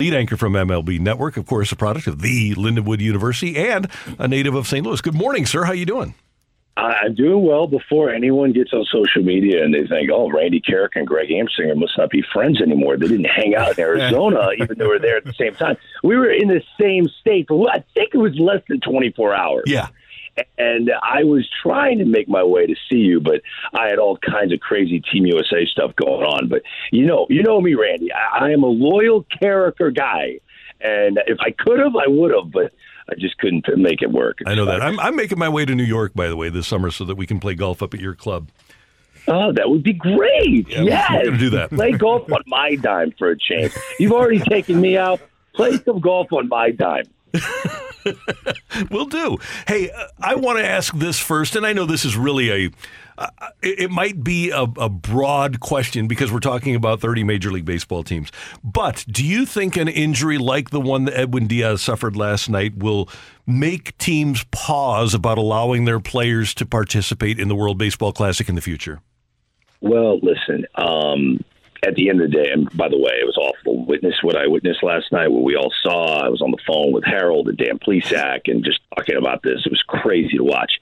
Lead anchor from MLB Network, of course, a product of the Lindenwood University and a native of St. Louis. Good morning, sir. How you doing? I'm doing well before anyone gets on social media and they think, oh, Randy Karraker and Greg Amsinger must not be friends anymore. They didn't hang out in Arizona, even though we were there at the same time. We were in the same state for, I think it was less than 24 hours. Yeah and I was trying to make my way to see you, but I had all kinds of crazy Team USA stuff going on. But you know, you know me, Randy. I, I am a loyal character guy, and if I could have, I would have, but. I just couldn't make it work. I know that. I'm, I'm making my way to New York, by the way, this summer so that we can play golf up at your club. Oh, that would be great. Yeah, yes. We're going to do that. Play golf on my dime for a change. You've already taken me out. Play some golf on my dime. Will do. Hey, uh, I want to ask this first, and I know this is really a. Uh, it might be a, a, broad question because we're talking about 30 Major League Baseball teams. But do you think an injury like the one that Edwin Diaz suffered last night will make teams pause about allowing their players to participate in the World Baseball Classic in the future? Well, listen, um, at the end of the day, and by the way, it was awful. Witness what I witnessed last night, what we all saw. I was on the phone with Harold and Dan Plesac and just talking about this. It was crazy to watch.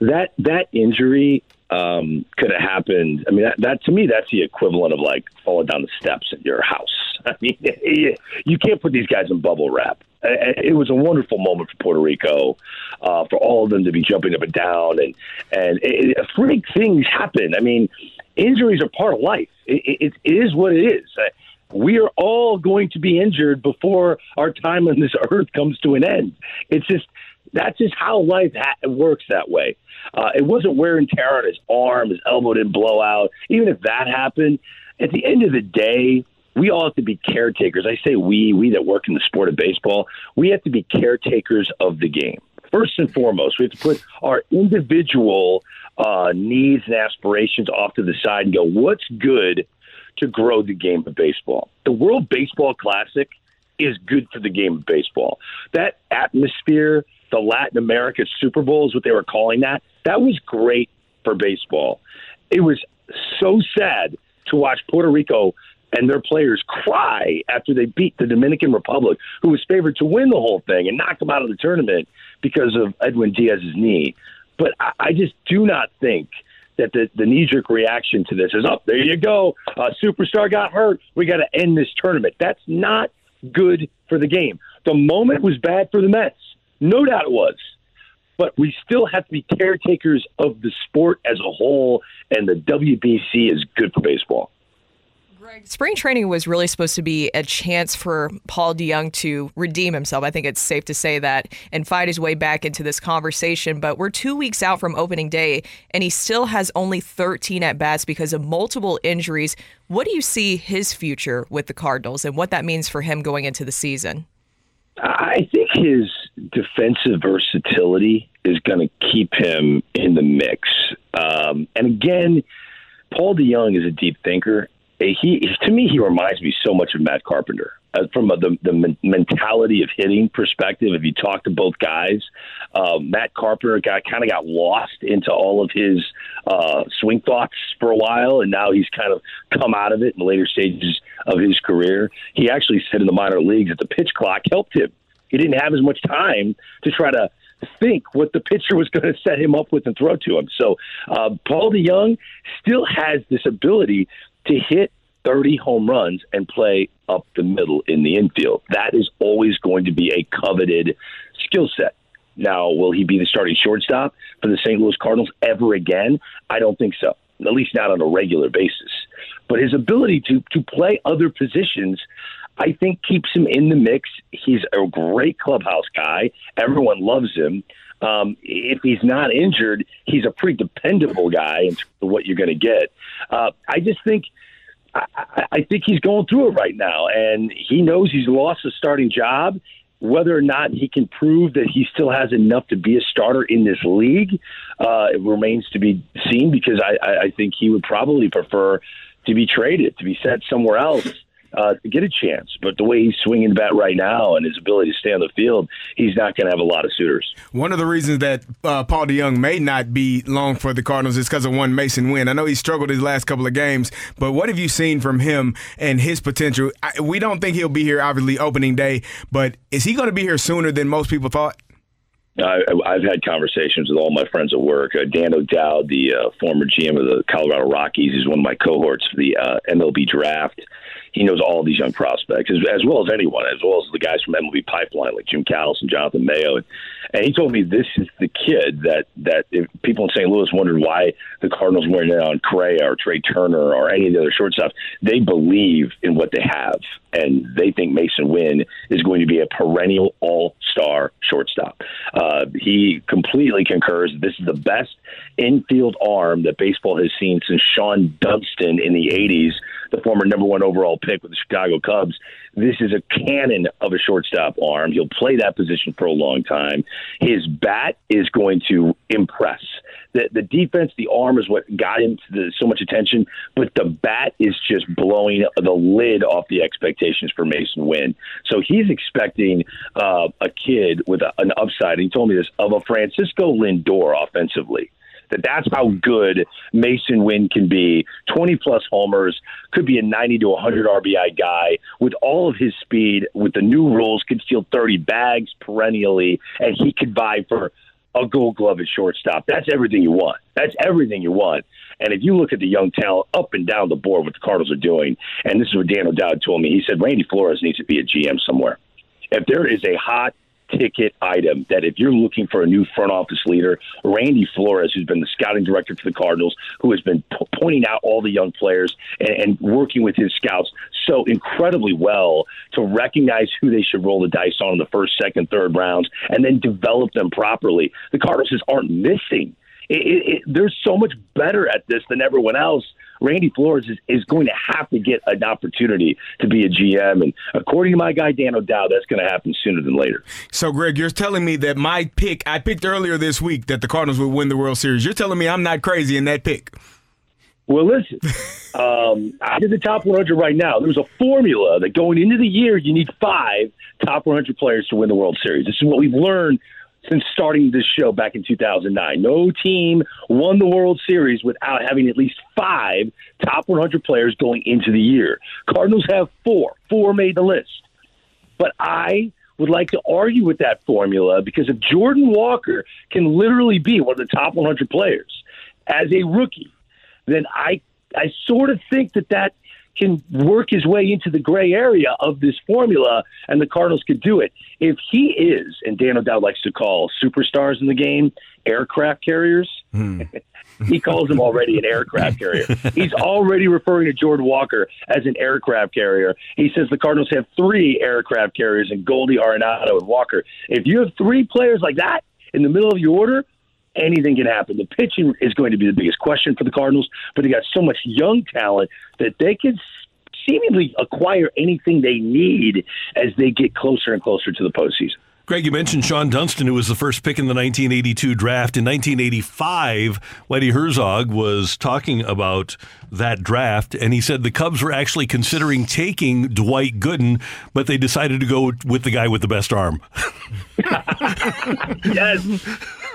That that injury um, could have happened. I mean, that, that to me, that's the equivalent of like falling down the steps at your house. I mean, you can't put these guys in bubble wrap. It was a wonderful moment for Puerto Rico, uh, for all of them to be jumping up and down, and and it, freak things happen. I mean, injuries are part of life. It, it, it is what it is. Uh, we are all going to be injured before our time on this earth comes to an end. It's just that's just how life ha- works that way. Uh, it wasn't wear and tear on his arm, his elbow didn't blow out. Even if that happened, at the end of the day, we all have to be caretakers. I say we, we that work in the sport of baseball, we have to be caretakers of the game. First and foremost, we have to put our individual uh, needs and aspirations off to the side and go, what's good to grow the game of baseball? The World Baseball Classic is good for the game of baseball. That atmosphere, the Latin America Super Bowl is what they were calling that. That was great for baseball. It was so sad to watch Puerto Rico and their players cry after they beat the Dominican Republic, who was favored to win the whole thing and knock them out of the tournament because of Edwin Diaz's knee. But I, I just do not think that the, the knee jerk reaction to this is, oh, there you go. A superstar got hurt. We got to end this tournament. That's not good for the game. The moment was bad for the Mets. No doubt it was. But we still have to be caretakers of the sport as a whole, and the WBC is good for baseball. Spring training was really supposed to be a chance for Paul DeJong to redeem himself. I think it's safe to say that and fight his way back into this conversation. But we're two weeks out from opening day, and he still has only 13 at bats because of multiple injuries. What do you see his future with the Cardinals and what that means for him going into the season? I think his defensive versatility is going to keep him in the mix. Um, and again, Paul DeJong is a deep thinker, he to me he reminds me so much of Matt Carpenter uh, from the the mentality of hitting perspective. If you talk to both guys, uh, Matt Carpenter got kind of got lost into all of his uh, swing thoughts for a while, and now he's kind of come out of it in the later stages of his career. He actually said in the minor leagues that the pitch clock helped him. He didn't have as much time to try to think what the pitcher was going to set him up with and throw to him. So uh, Paul DeJong still has this ability to hit 30 home runs and play up the middle in the infield. That is always going to be a coveted skill set. Now, will he be the starting shortstop for the St. Louis Cardinals ever again? I don't think so, at least not on a regular basis. But his ability to, to play other positions, I think keeps him in the mix. He's a great clubhouse guy. Everyone loves him. Um, if he's not injured, he's a pretty dependable guy in terms of what you're going to get. Uh, I just think. I, I think he's going through it right now, and he knows he's lost a starting job. Whether or not he can prove that he still has enough to be a starter in this league uh, it remains to be seen. Because I, I think he would probably prefer to be traded, to be sent somewhere else uh, to get a chance. But the way he's swinging the bat right now and his ability to stay on the field, he's not going to have a lot of suitors. One of the reasons that uh, Paul DeJong may not be long for the Cardinals is because of one Masyn Winn. I know he struggled his last couple of games, but what have you seen from him and his potential? I, we don't think he'll be here, obviously, opening day, but is he going to be here sooner than most people thought? I, I've had conversations with all my friends at work. Uh, Dan O'Dowd, the uh, former GM of the Colorado Rockies, is one of my cohorts for the uh, MLB draft he knows all these young prospects as, as well as anyone, as well as the guys from MLB Pipeline like Jim Callis and Jonathan Mayo. And, and he told me this is the kid that that if people in St. Louis wondered why the Cardinals weren't in on Correa or Trea Turner or any of the other shortstops, they believe in what they have, and they think Masyn Winn is going to be a perennial All Star shortstop. Uh, he completely concurs. This is the best infield arm that baseball has seen since Shawon Dunston in the '80s the former number one overall pick with the Chicago Cubs. This is a cannon of a shortstop arm. He'll play that position for a long time. His bat is going to impress. The, the defense, the arm is what got him the, so much attention, but the bat is just blowing the lid off the expectations for Masyn Winn. So he's expecting uh, a kid with a, an upside. He told me this of a Francisco Lindor offensively that that's how good Masyn Winn can be. 20 plus homers, could be a 90 to 100 RBI guy with all of his speed. With the new rules, could steal 30 bags perennially, and he could vie for a Gold Glove at shortstop. That's everything you want. That's everything you want. And if you look at the young talent up and down the board, what the Cardinals are doing, and this is what Dan O'Dowd told me. He said Randy Flores needs to be a GM somewhere. If there is a hot ticket item that if you're looking for a new front office leader, Randy Flores, who's been the scouting director for the Cardinals, who has been p- pointing out all the young players and, and working with his scouts so incredibly well to recognize who they should roll the dice on in the first, second, third rounds, and then develop them properly. The Cardinals just aren't missing. It, it, it, they're so much better at this than everyone else Randy Flores is, is going to have to get an opportunity to be a GM. And according to my guy, Dan O'Dowd, that's going to happen sooner than later. So, Greg, you're telling me that my pick, I picked earlier this week that the Cardinals would win the World Series. You're telling me I'm not crazy in that pick. Well, listen, um, I did the top 100 right now. There's a formula that going into the year, you need five top 100 players to win the World Series. This is what we've learned since starting this show back in 2009. No team won the World Series without having at least five top 100 players going into the year. Cardinals have four. Four made the list. But I would like to argue with that formula because if Jordan Walker can literally be one of the top 100 players as a rookie, then I I sort of think that that can work his way into the gray area of this formula, and the Cardinals could do it. If he is, and Dan O'Dowd likes to call superstars in the game aircraft carriers, hmm. he calls them already an aircraft carrier. He's already referring to Jordan Walker as an aircraft carrier. He says the Cardinals have three aircraft carriers in Goldie, Arenado, and Walker. If you have three players like that in the middle of your order, anything can happen. The pitching is going to be the biggest question for the Cardinals, but they got so much young talent that they can seemingly acquire anything they need as they get closer and closer to the postseason. Greg, you mentioned Shawon Dunston, who was the first pick in the 1982 draft. In 1985, Whitey Herzog was talking about that draft, and he said the Cubs were actually considering taking Dwight Gooden, but they decided to go with the guy with the best arm. yes.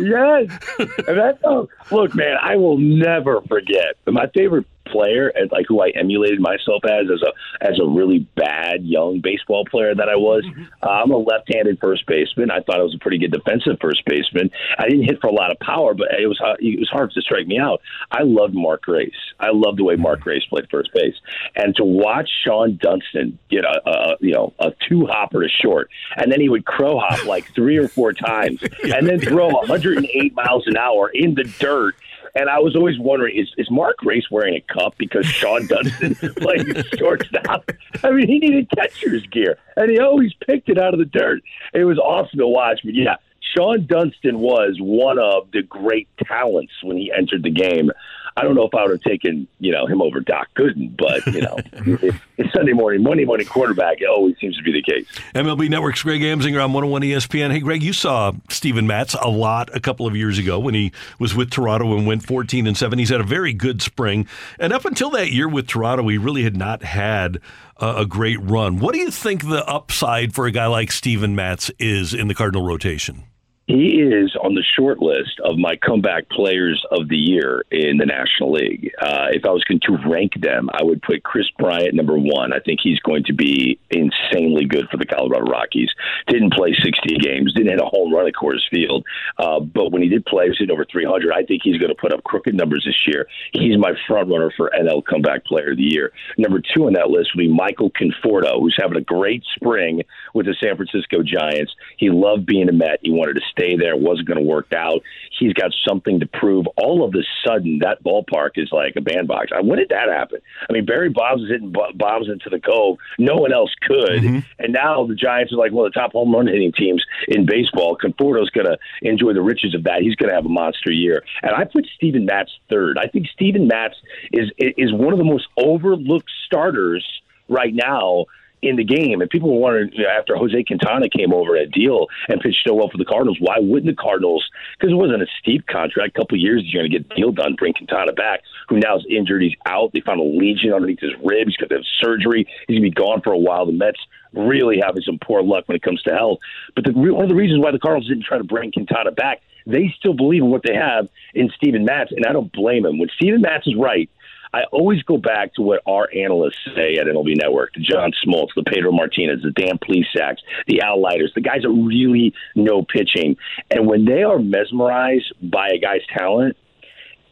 Yes. And that's, look, man, I will never forget. My favorite player and like who I emulated myself as as a as a really bad young baseball player that I was. Mm-hmm. Uh, I'm a left-handed first baseman. I thought I was a pretty good defensive first baseman. I didn't hit for a lot of power, but it was it was hard to strike me out. I loved Mark Grace. I loved the way Mark mm-hmm. Grace played first base, and to watch Shawon Dunston get a, a you know a two hopper to short, and then he would crow hop like three or four times, and then throw 108 miles an hour in the dirt And I was always wondering, is, is Mark Grace wearing a cup because Shawon Dunston playing shortstop? I mean, he needed catcher's gear, and he always picked it out of the dirt. It was awesome to watch. But yeah, Shawon Dunston was one of the great talents when he entered the game. I don't know if I would have taken you know him over Doc Gooden, but you know it's Sunday morning, Monday morning quarterback. It always seems to be the case. MLB Network's Greg Amsinger on 101 ESPN. Hey, Greg, you saw Steven Matz a lot a couple of years ago when he was with Toronto and went 14 and seven. He's had a very good spring, and up until that year with Toronto, he really had not had a, a great run. What do you think the upside for a guy like Steven Matz is in the Cardinal rotation? He is on the short list of my comeback players of the year in the National League. Uh, if I was going to rank them, I would put Kris Bryant number one. I think he's going to be insanely good for the Colorado Rockies. Didn't play 60 games, didn't hit a home run at Coors Field, uh, but when he did play, he was hitting over 300. I think he's going to put up crooked numbers this year. He's my front runner for NL Comeback Player of the Year. Number two on that list would be Michael Conforto, who's having a great spring with the San Francisco Giants. He loved being a Met. He wanted to stay there. It wasn't going to work out. He's got something to prove. All of a sudden, that ballpark is like a bandbox. When did that happen? I mean, Barry Bonds is hitting bombs into the cove. No one else could. Mm-hmm. And now the Giants are like one of the top home run hitting teams in baseball. Conforto's going to enjoy the riches of that. He's going to have a monster year. And I put Steven Matz third. I think Steven Matz is is one of the most overlooked starters right now in the game. And people were wondering you know, after Jose Quintana came over at deal and pitched so well for the Cardinals, why wouldn't the Cardinals? Because it wasn't a steep contract. A couple years, you're going to get deal done, bring Quintana back, who now is injured. He's out. They found a lesion underneath his ribs. Got to have surgery. He's going to be gone for a while. The Mets really having some poor luck when it comes to health. But the, one of the reasons why the Cardinals didn't try to bring Quintana back, they still believe in what they have in Steven Matz, and I don't blame him. When Steven Matz is right, I always go back to what our analysts say at MLB Network, the John Smoltz, the Pedro Martinez, the Dan Plesac's, the Al Leiters, the guys that really know pitching. And when they are mesmerized by a guy's talent,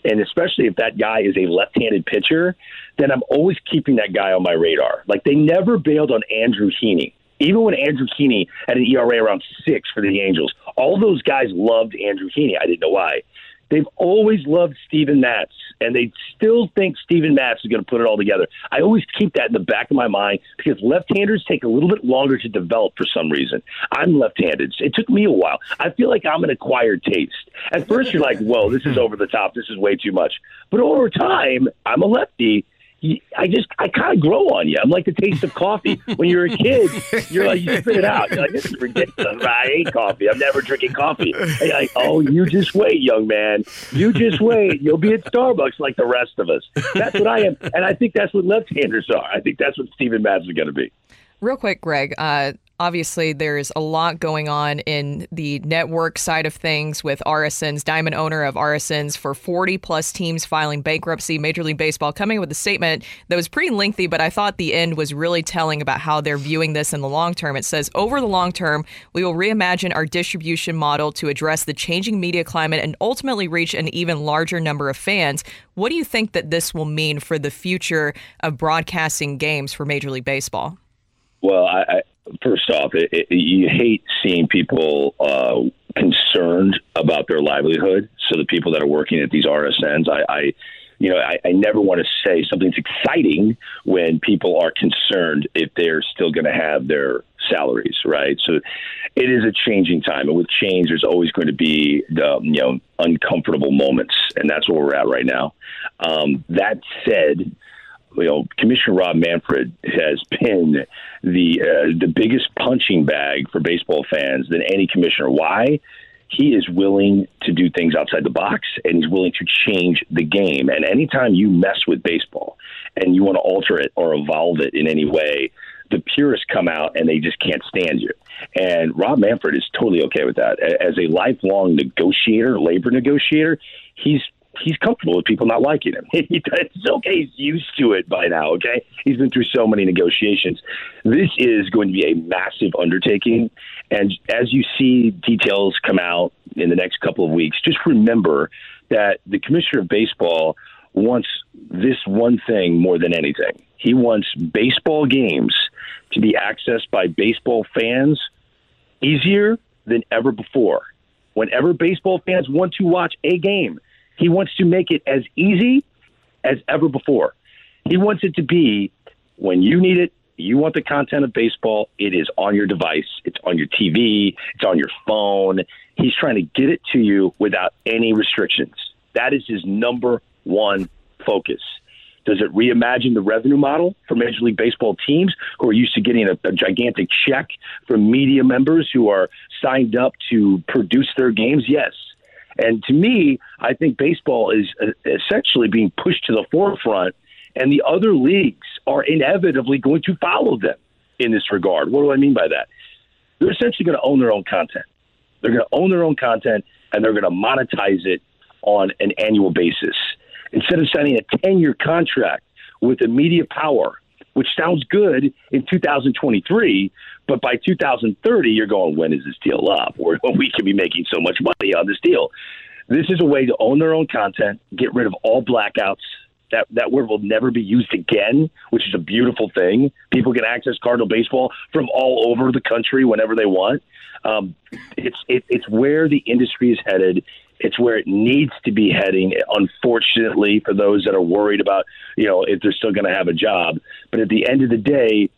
and especially if that guy is a left-handed pitcher, then I'm always keeping that guy on my radar. Like they never bailed on Andrew Heaney. Even when Andrew Heaney had an ERA around six for the Angels, all those guys loved Andrew Heaney. I didn't know why. They've always loved Steven Matz, and they still think Steven Matz is going to put it all together. I always keep that in the back of my mind because left-handers take a little bit longer to develop for some reason. I'm left-handed. It took me a while. I feel like I'm an acquired taste. At first, you're like, "Whoa, this is over the top. This is way too much." But over time, I'm a lefty, I just I kind of grow on you. I'm like the taste of coffee. When you're a kid, you're like you spit it out. You're like this is ridiculous. I hate coffee. I'm never drinking coffee. And like oh, you just wait, young man. You just wait. You'll be at Starbucks like the rest of us. That's what I am, and I think that's what left-handers are. I think that's what Matz is going to be. Real quick, Greg. Uh, obviously there's a lot going on in the network side of things with RSN's diamond owner of RSN's for 40 plus teams filing bankruptcy. Major League Baseball coming with a statement that was pretty lengthy, but I thought the end was really telling about how they're viewing this in the long term. It says, over the long term, we will reimagine our distribution model to address the changing media climate and ultimately reach an even larger number of fans. What do you think that this will mean for the future of broadcasting games for Major League Baseball? Well, I, first off, it, it, you hate seeing people uh, concerned about their livelihood. So the people that are working at these RSNs, I, I you know, I, I never want to say something's exciting when people are concerned if they're still going to have their salaries, right? So it is a changing time, and with change, there's always going to be the you know uncomfortable moments, and that's where we're at right now. Um, that said you know, Commissioner Rob Manfred has been the uh, the biggest punching bag for baseball fans than any commissioner. Why? He is willing to do things outside the box, and he's willing to change the game. And anytime you mess with baseball and you want to alter it or evolve it in any way, the purists come out and they just can't stand you. And Rob Manfred is totally okay with that. As a lifelong negotiator, labor negotiator, he's he's comfortable with people not liking him. it's okay. He's used to it by now. Okay, he's been through so many negotiations. This is going to be a massive undertaking, and as you see details come out in the next couple of weeks, just remember that the commissioner of baseball wants this one thing more than anything. He wants baseball games to be accessed by baseball fans easier than ever before. Whenever baseball fans want to watch a game, He wants to make it as easy as ever before. He wants it to be when you need it, you want the content of baseball, it is on your device, it's on your TV, it's on your phone. He's trying to get it to you without any restrictions. That is his number one focus. Does it reimagine the revenue model for Major League Baseball teams who are used to getting a, a, gigantic check from media members who are signed up to produce their games? Yes. And to me, I think baseball is essentially being pushed to the forefront, and the other leagues are inevitably going to follow them in this regard. What do I mean by that? They're essentially going to own their own content. They're going to own their own content, and they're going to monetize it on an annual basis instead of signing a 10 year contract with a media power, which sounds good in 2023, but by 2030, you're going, when is this deal up? Or when we can be making so much money on this deal. This is a way to own their own content, get rid of all blackouts. That, that word will never be used again, which is a beautiful thing. People can access Cardinal baseball from all over the country whenever they want. Um, it's it, it's where the industry is headed. It's where it needs to be heading. Unfortunately, for those that are worried about you know if they're still going to have a job, but at the end of the day,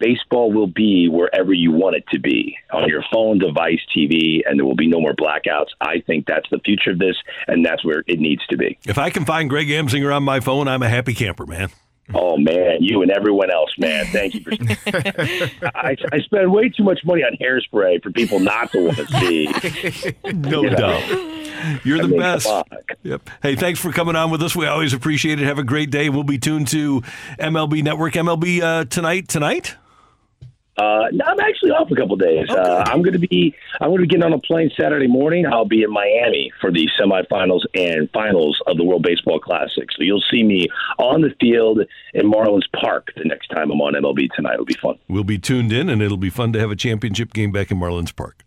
baseball will be wherever you want it to be on your phone, device, TV, and there will be no more blackouts. I think that's the future of this, and that's where it needs to be. If I can find Greg Amsinger on my phone, I'm a happy camper, man. Oh man, you and everyone else, man. Thank you for. I, I spend way too much money on hairspray for people not to want to see. no you doubt. You're the mean, best. Yep. Hey, thanks for coming on with us. We always appreciate it. Have a great day. We'll be tuned to MLB Network. MLB uh, tonight. Tonight. Uh, no, I'm actually off a couple days. Okay. Uh, I'm going to be I'm going to be getting on a plane Saturday morning. I'll be in Miami for the semifinals and finals of the World Baseball Classic. So you'll see me on the field in Marlins Park the next time I'm on MLB tonight. It'll be fun. We'll be tuned in, and it'll be fun to have a championship game back in Marlins Park.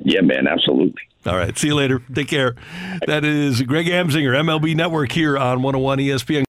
Yeah, man, absolutely. All right, see you later. Take care. That is Greg Amsinger, MLB Network here on 101 ESPN.